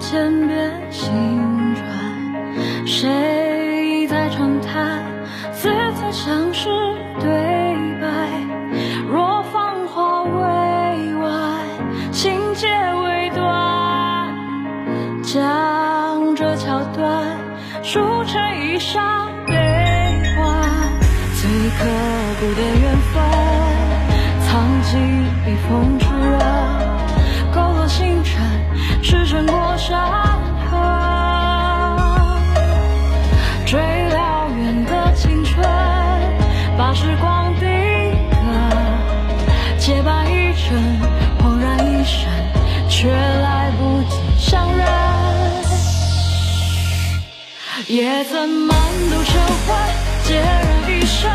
千遍心转，谁在长叹？字字像是对白。若芳华未完，情节未断，将这桥段书成一沙悲欢。最刻骨的缘分，藏进笔锋之刃。星辰，驰骋过山河，追燎原的青春，把时光定格。洁白一尘，恍然一瞬，却来不及相认。也曾满肚愁恨，孑然一身，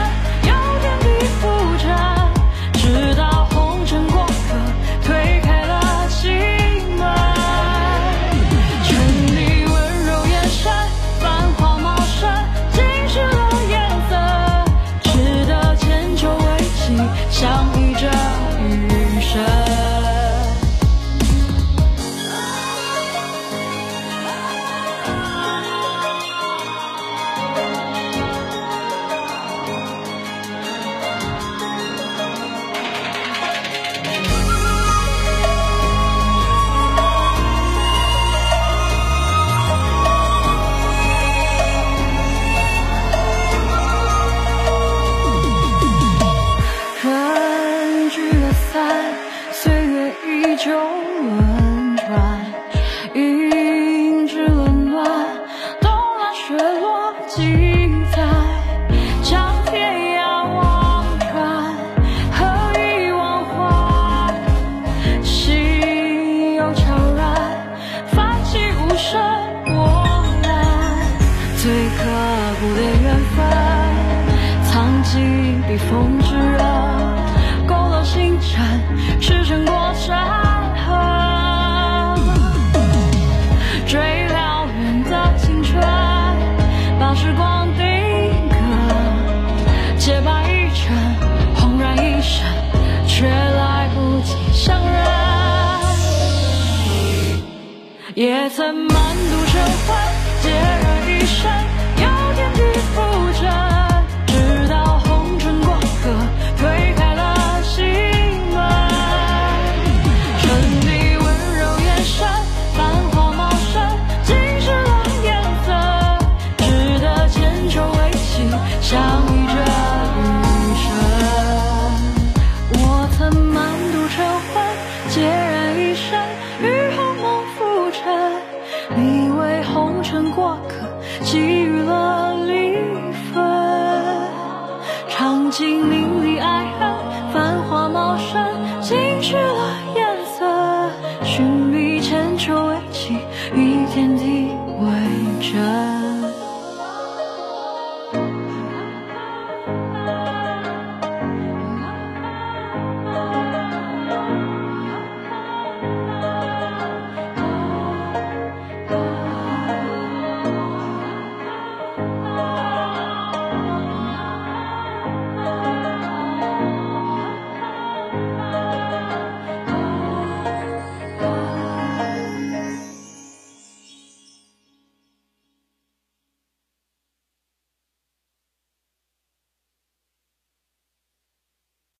旧轮转，银枝冷暖，冬来雪落几载，将天涯望穿，何以忘怀？心有悄然，泛起无声波澜，最刻骨的缘分，藏进笔风之刃，勾勒星辰，也曾满肚愁烦，经历历爱恨